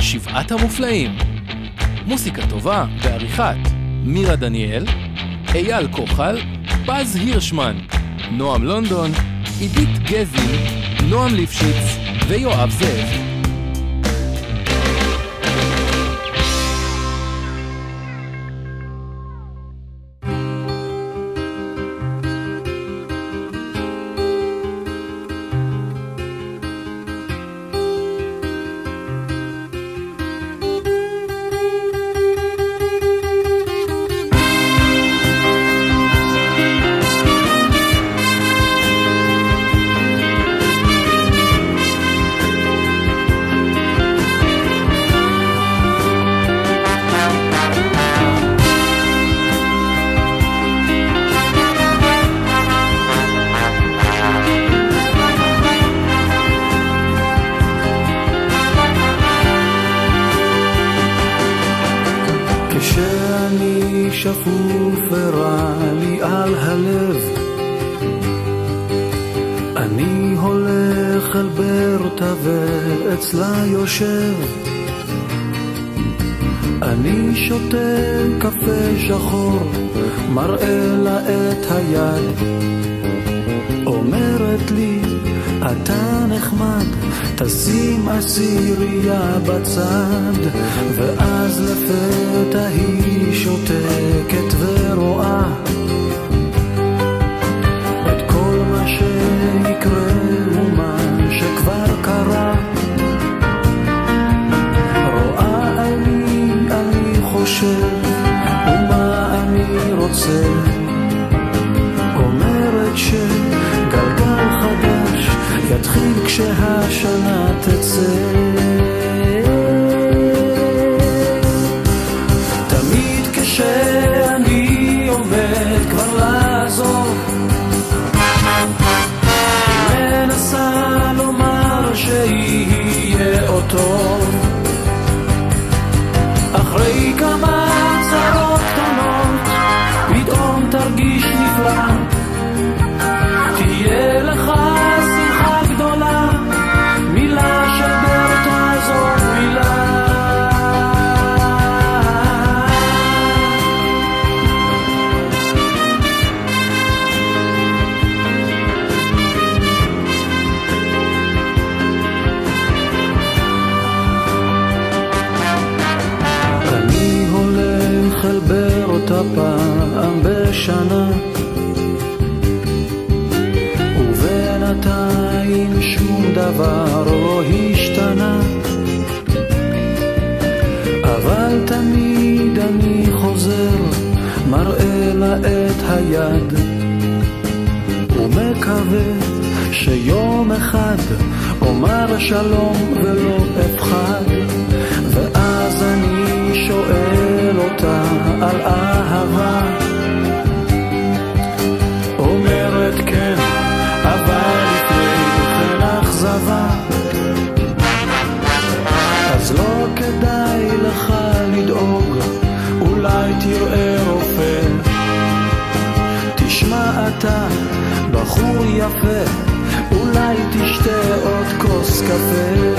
שבעת המופלאים. מוסיקה טובה בעריכת מירה דניאל, אייל כוחל, פז הירשמן, נועם לונדון, עידית גזי, נועם ליפשיץ ויואב זאב. יפה, אולי תשתה עוד כוס קפה.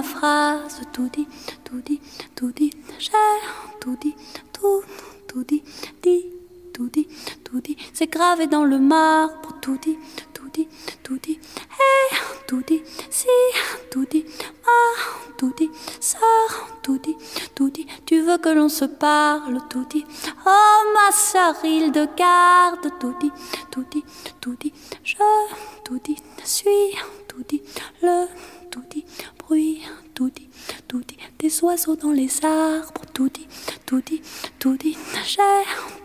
Ma phrase, tout dit, tout dit, tout dit, j'ai tout dit, tout, tout dit, dit, tout dit, tout dit, c'est gravé dans le marbre, tout dit, tout dit, tout dit, hey, tout dit, si, tout dit, ah, tout dit, ça, tout dit, tout dit, tu veux que l'on se parle, tout dit, oh ma sœur, il de garde, tout dit, tout dit, tout dit, je, tout dit, suis, tout dit, le, tout dit, tout dit, tout dit, des oiseaux dans les arbres, tout dit, tout dit, tout dit, j'ai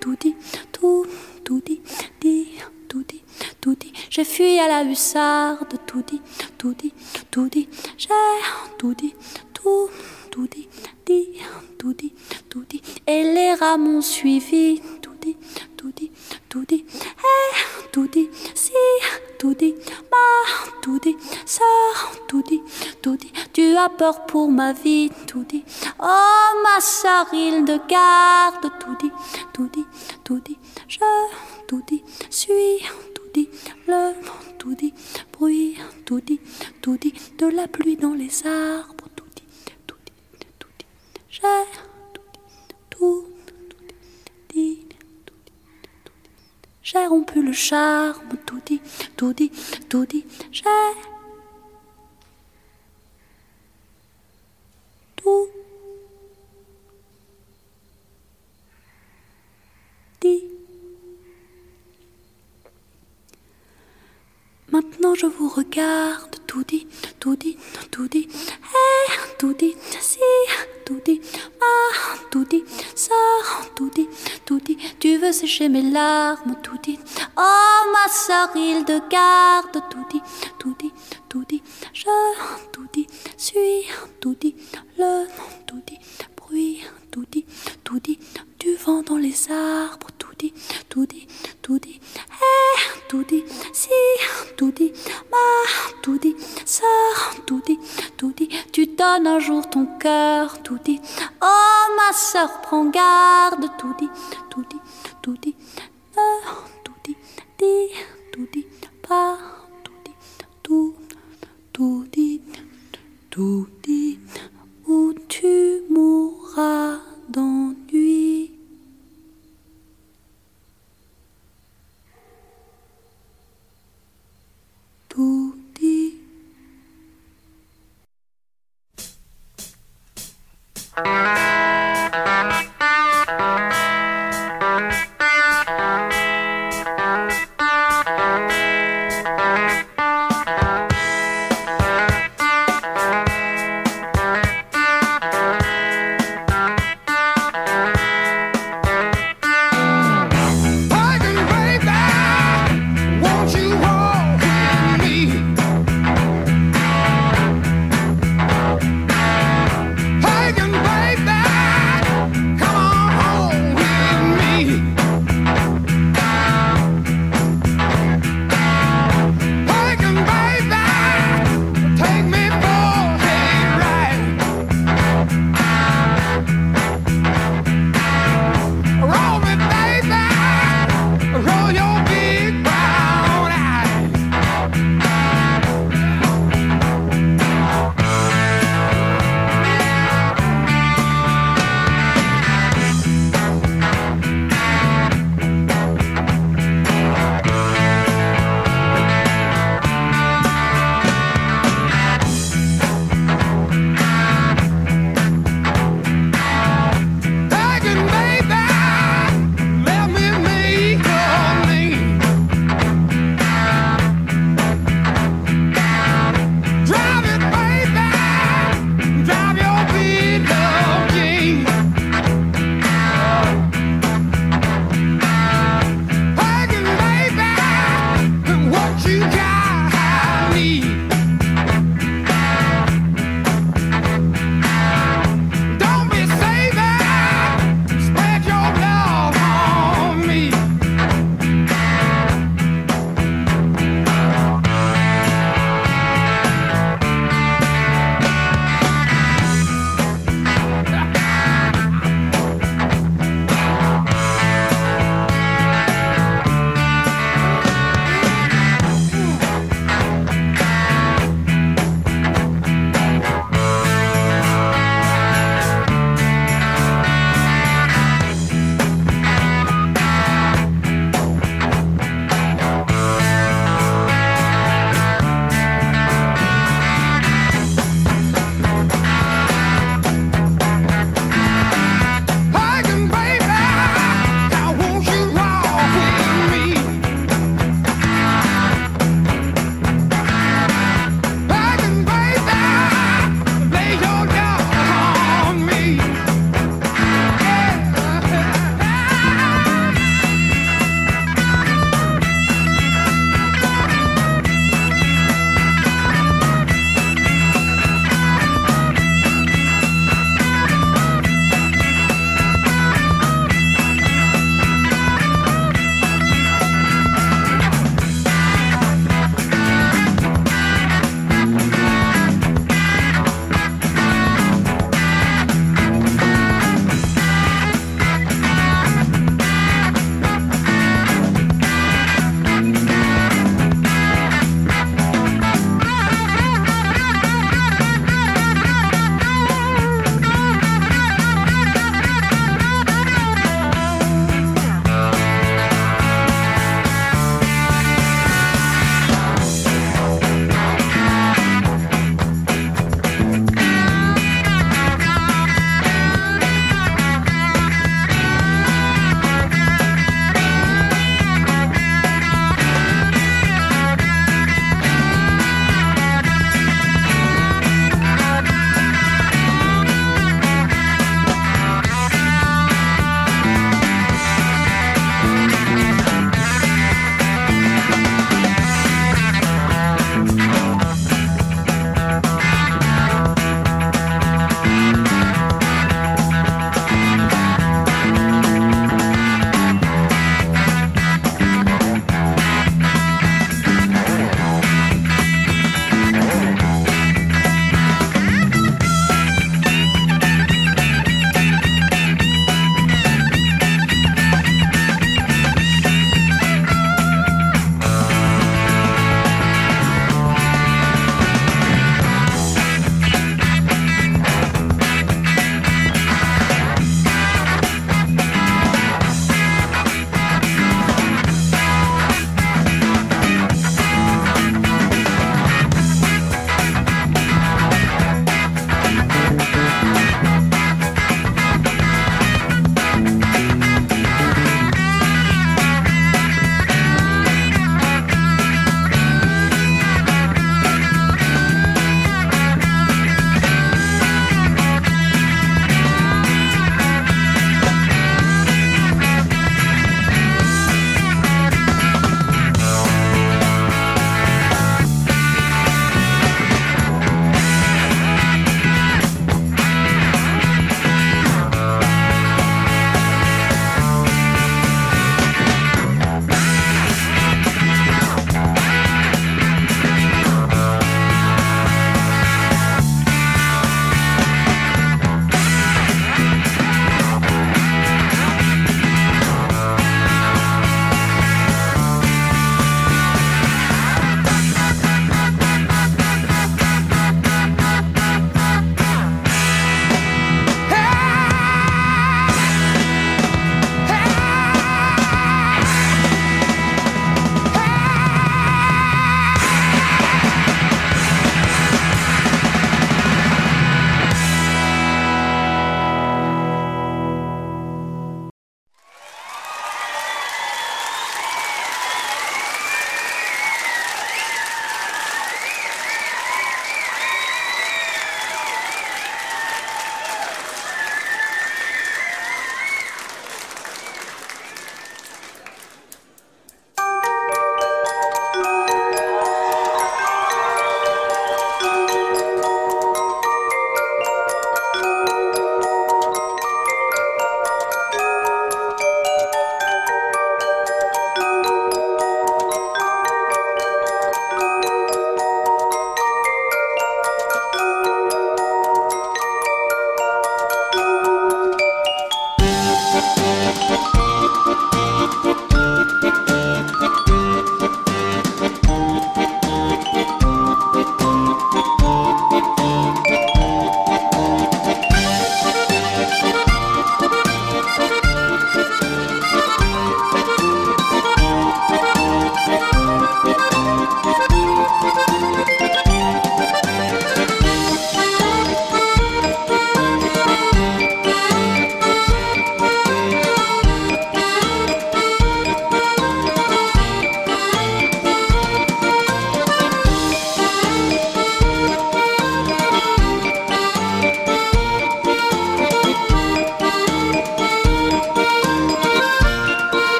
tout dit, tout, tout dit, dit, tout dit, tout dit, j'ai fui à la hussarde, tout dit, tout dit, tout dit, j'ai tout dit, tout, tout dit, dit, tout dit, tout dit, et les rats m'ont suivi, tout dit, tout dit, Tuti, hé, eh, tuti, si, tuti, ma, tuti, ça, tuti, tuti, tu as peur pour ma vie, tuti, oh ma sarille de garde, tout dit tout dit je, dit suis, tuti, le, tuti, bruit, tout dit de la pluie dans les arbres, tuti, tuti, tuti, j'ai, tuti, tout, tuti, j'ai rompu le charme, tout dit, tout dit, tout dit, j'ai tout dit. Maintenant je vous regarde, tout dit, tout dit, tout dit, eh, tout dit, si, tout dit, ah, tout dit, ça, tout dit, tout dit, sécher mes larmes, tout dit, oh ma sœur, il de garde, tout dit, tout dit, tout dit, je, tout dit, suis, tout dit, le, tout dit, bruit, tout dit, tout dit, du vent dans les arbres, tout dit, tout dit, tout dit, eh, tout dit, si, tout dit, ma, tout dit, ça, tout dit, tout dit, tu donnes un jour ton cœur, tout dit, oh ma sœur, prends garde, tout dit, tout dit, tutti, da tutti, di tutti, pa tutti, tu, tutti, tutti, où tu mourras d'ennui.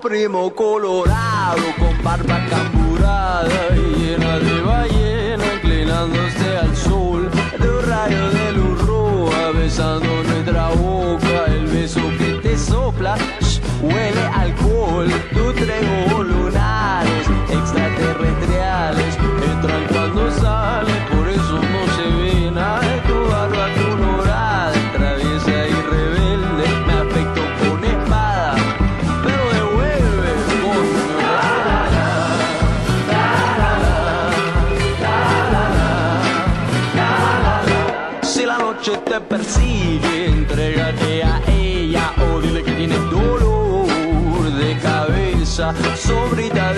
Primo colorado con barba camburada Florida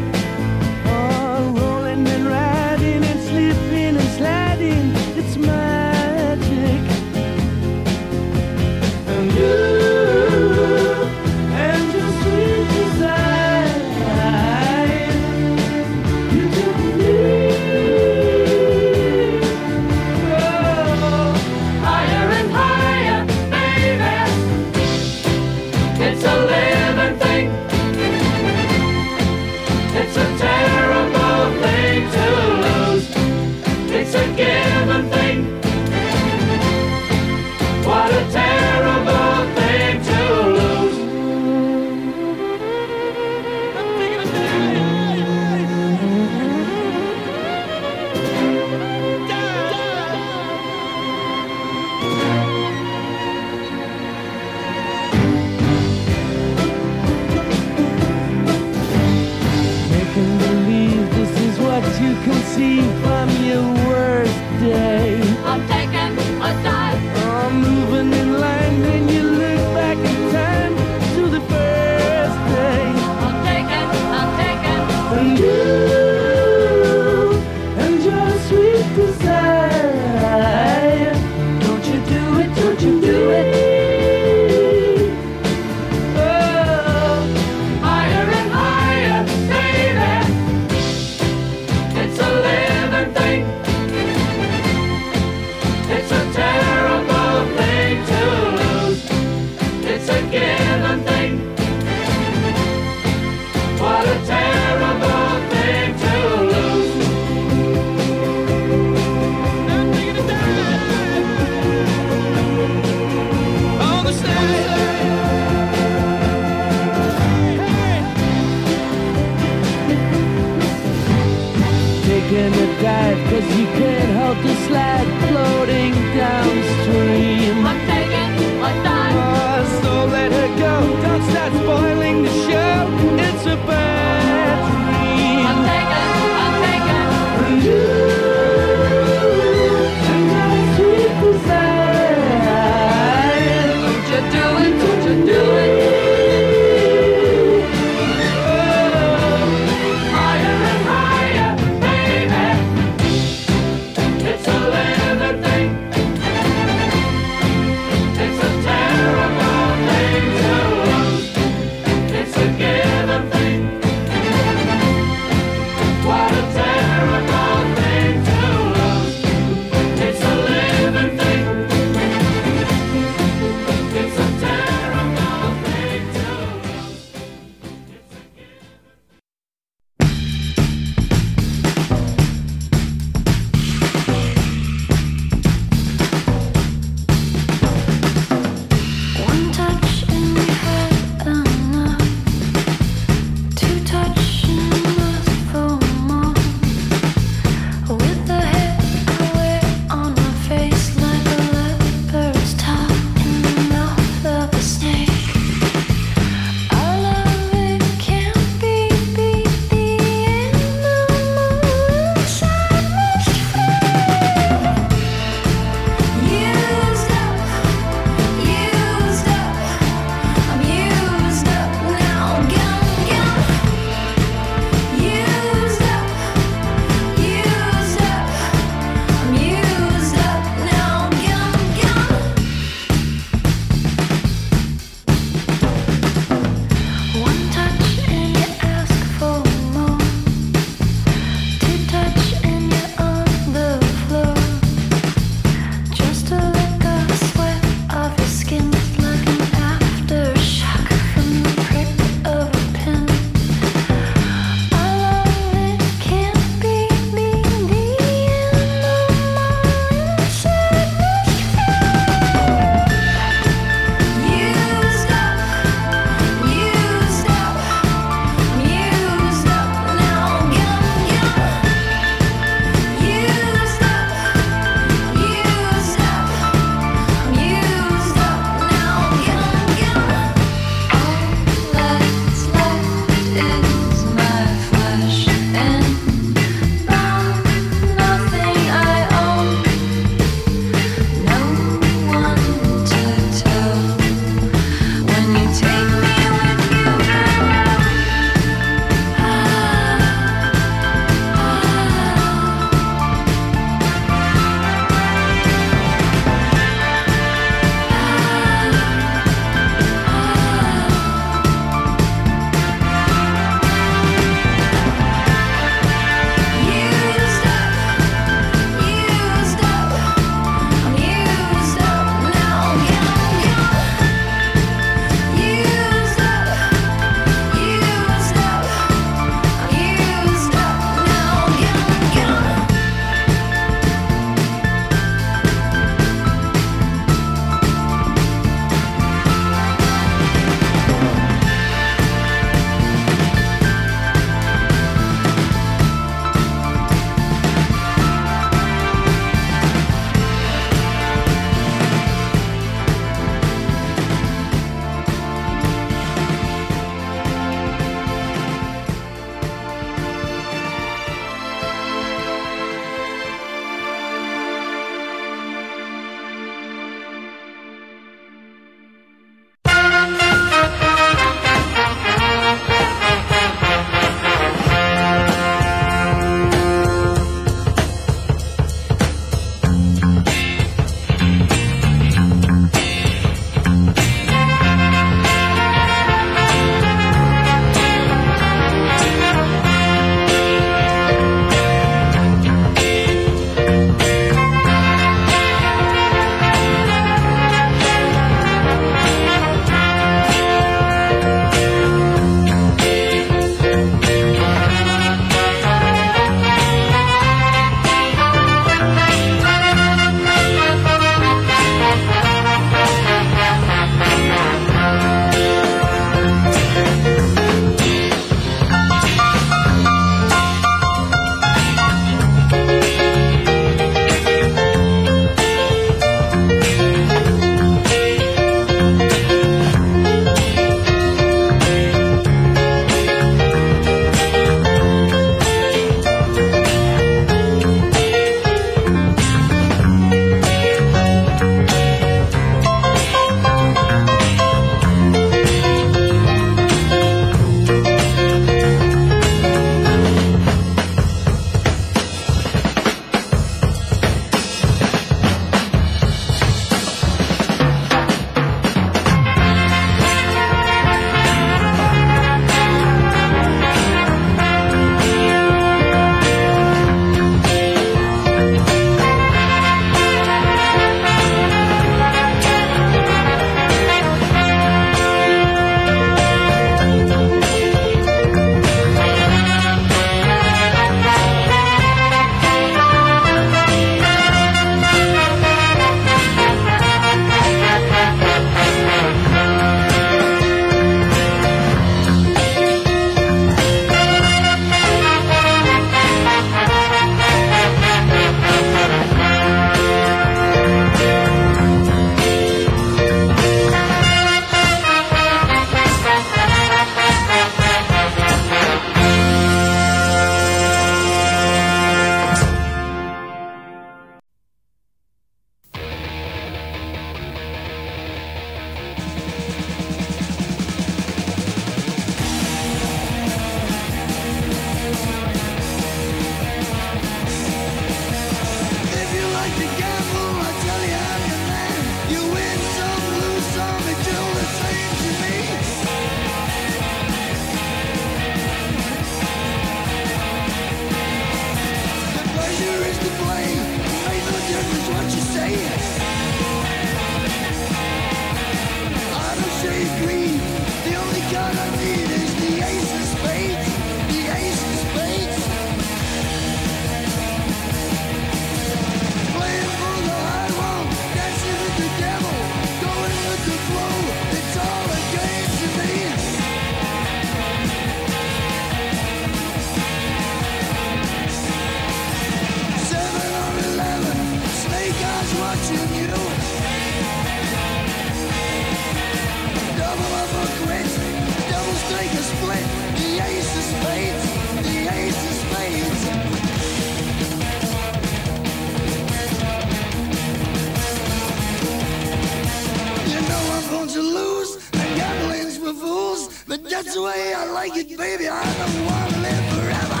that's the way I like it, baby. I don't want to live forever.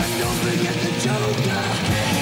And don't forget the joker.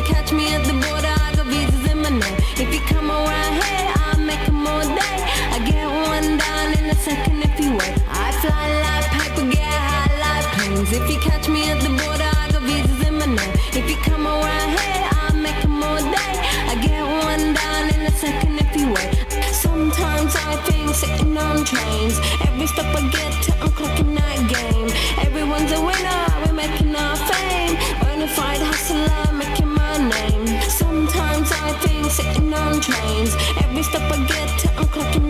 You catch me at the border, I got visas in my name. If you come around here, I'll make all day. I get one down in a second if you wait. I fly like paper, get high like planes. If you catch me at the border, I got visas in my name. If you come around here, I'll make all day. I get one down in a second if you wait. Sometimes I think sitting on trains. Every I get to, I'm clocking that game. Everyone's a winner, we're making our fame. chains. Every step I get, I'm clocking.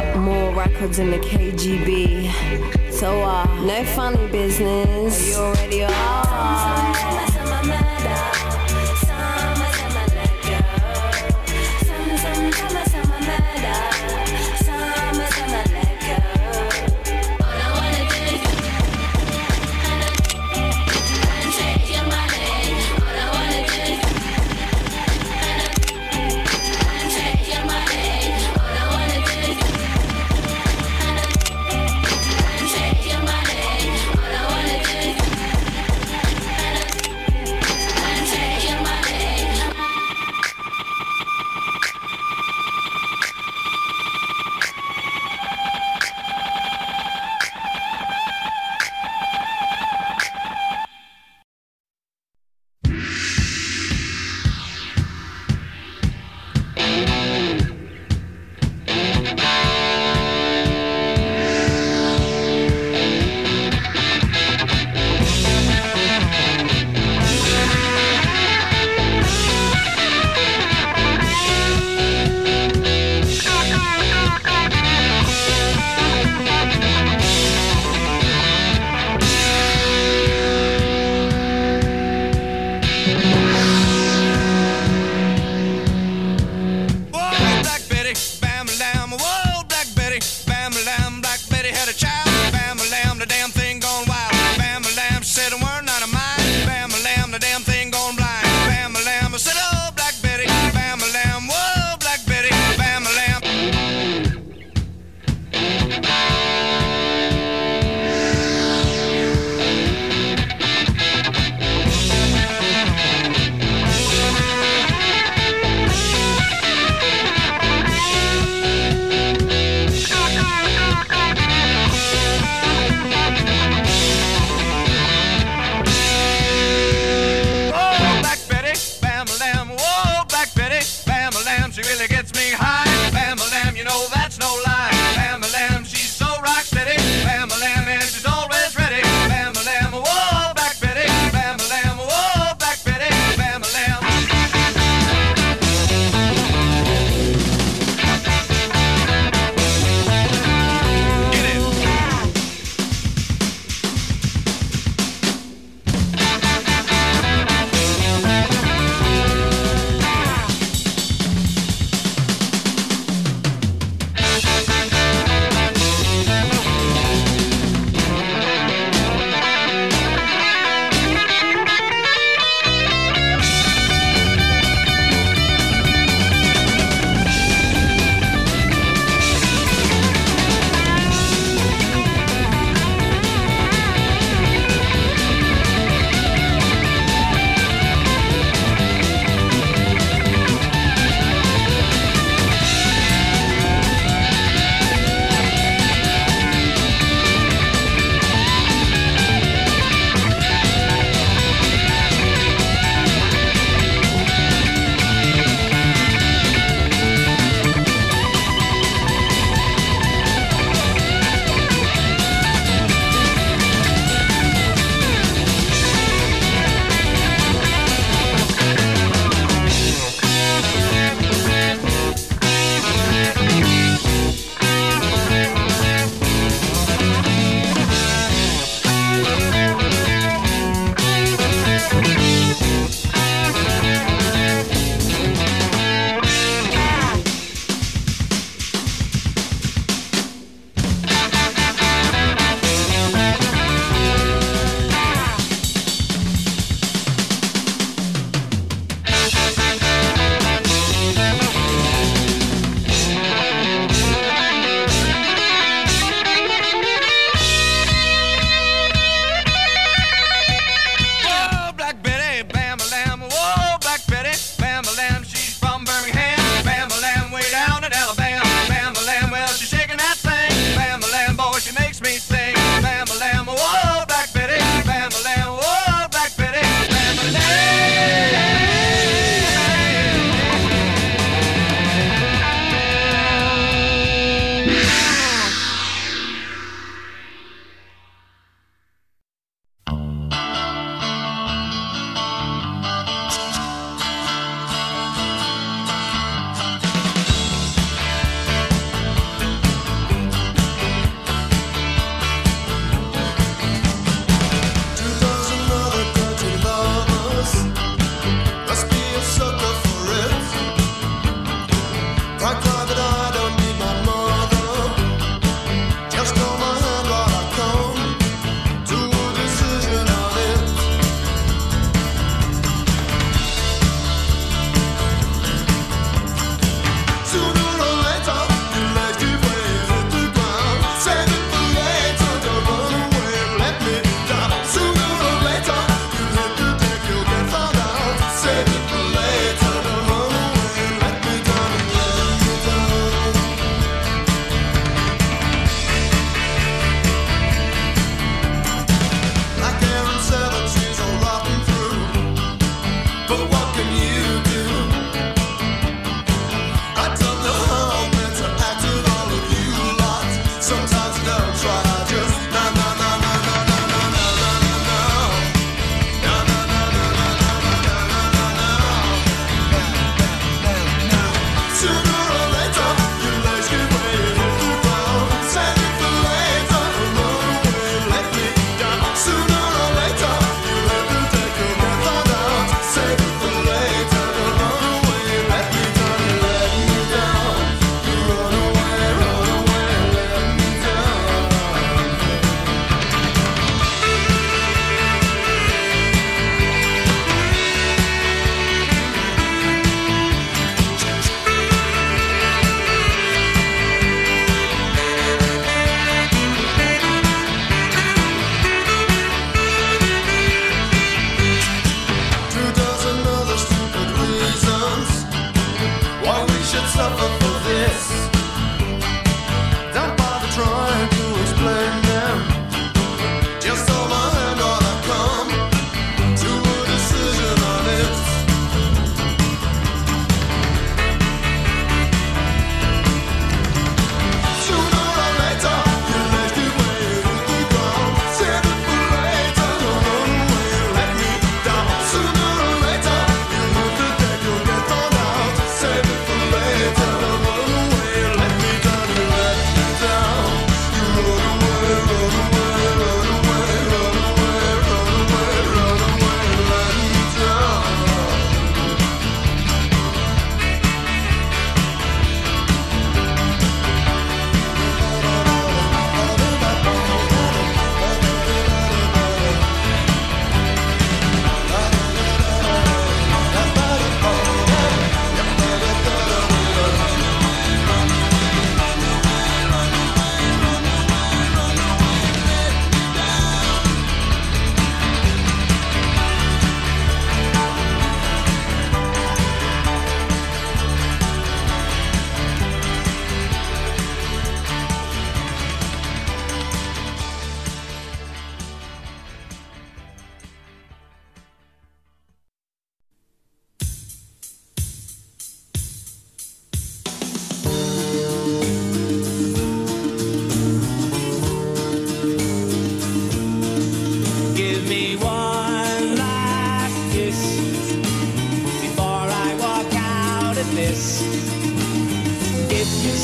records in the KGB. So, uh, no funny business. You already are.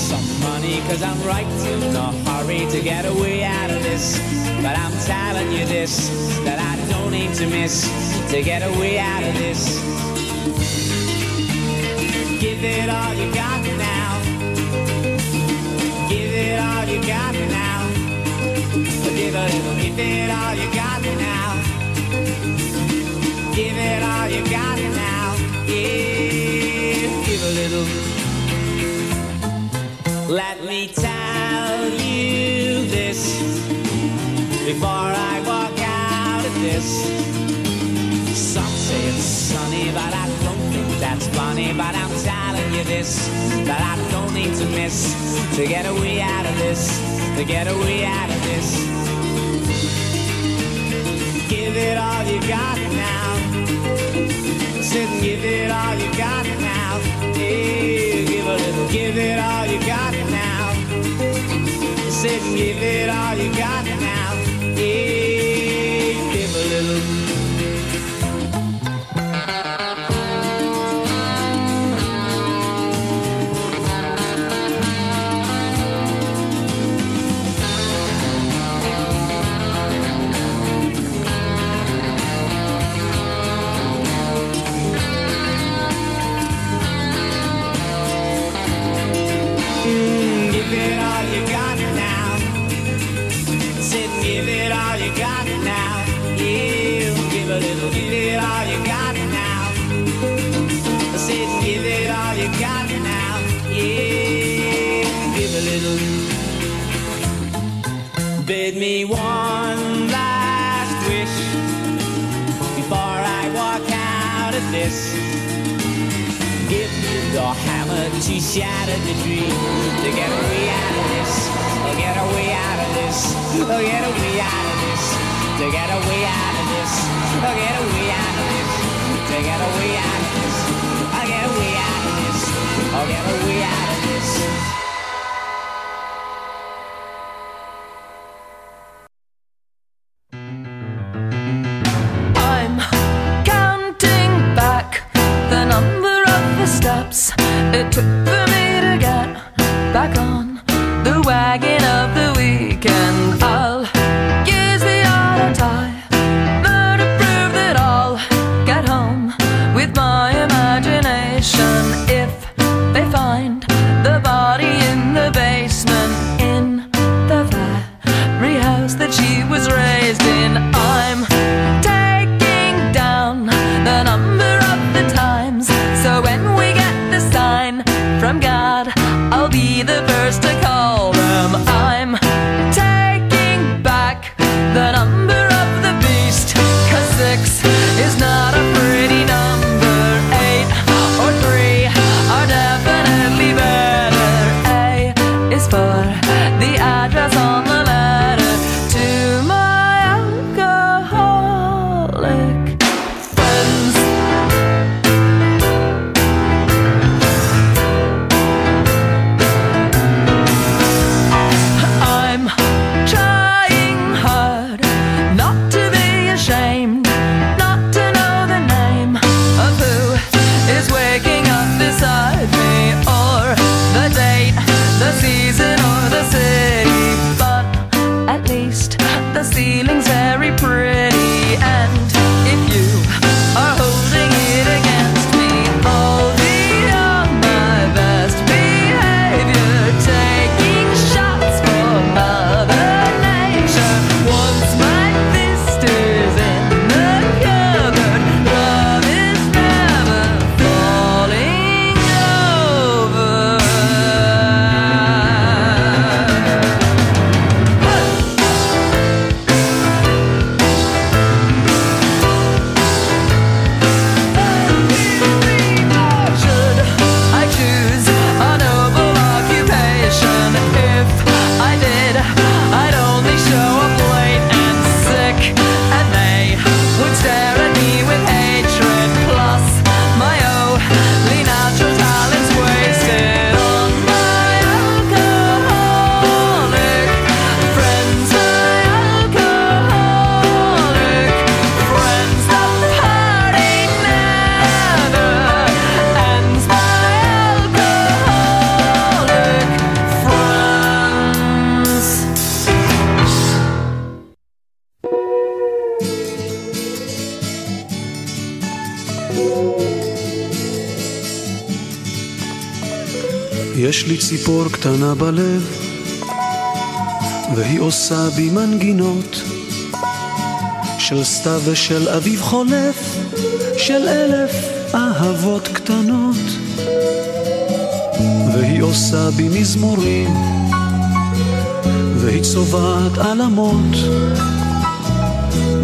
Some money, cause I'm right in a hurry to get away out of this. But I'm telling you this, that I don't aim to miss to get away out of this. Give it all you got now. Give it all you got now. Give a little, give it all you got now. Give it all you got now. Yeah, give little. Let me tell you this before I walk out of this. Some say it's sunny, but I don't think that's funny. But I'm telling you this that I don't need to miss to get away out of this, to get away out of this. Give it all you got now. Sit and give it all you got now. Give a little, give it all you got now. Sit and give it all you got now. Me one last wish before I walk out of this. Give me the hammer to shatter the dream To get away out of this Oh, get away out of this Oh, get away out of this To get away out of this Oh, get away out of this To get away out of this Oh, get away out of this Oh, get away out of this ציפור קטנה בלב, והיא עושה בי מנגינות של סתיו ושל אביב חולף, של אלף אהבות קטנות. והיא עושה בי מזמורים, והיא צובעת עלמות,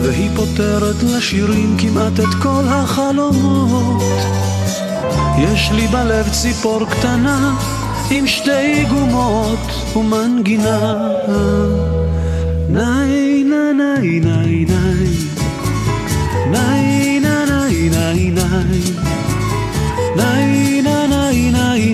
והיא פותרת לשירים כמעט את כל החלומות. יש לי בלב ציפור קטנה עם שתי גומות ומנגינה. ניי ניי ניי ניי ניי. ניי ניי ניי ניי ניי. ניי ניי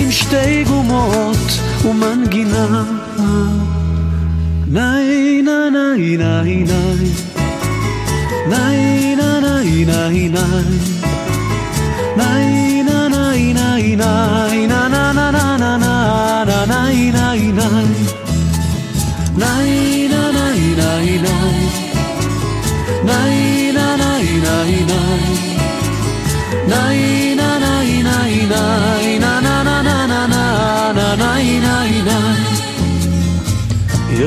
עם שתי גומות ומנגינה ניי ניי ניי ניי ניי ניי ניי ניי ניי ניי ניי ניי ניי ניי ניי ניי ניי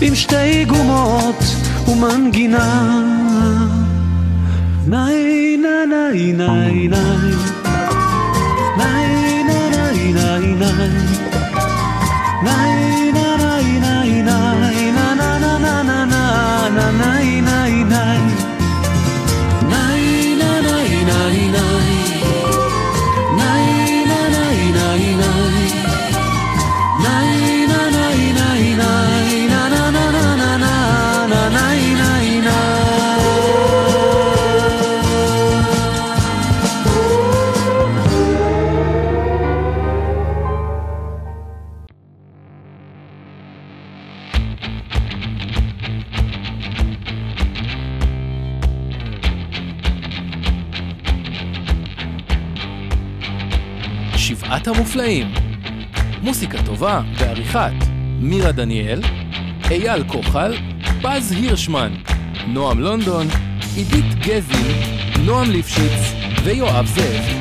עם שתי גומות ומנגינה. ניי ניי ניי ניי ניי. ניי ניי ניי שבעת המופלאים. מוסיקה טובה בעריכת מירה דניאל, אייל כוחל, פז הירשמן, נועם לונדון, עידית גזי, נועם ליפשיץ ויואב זאב.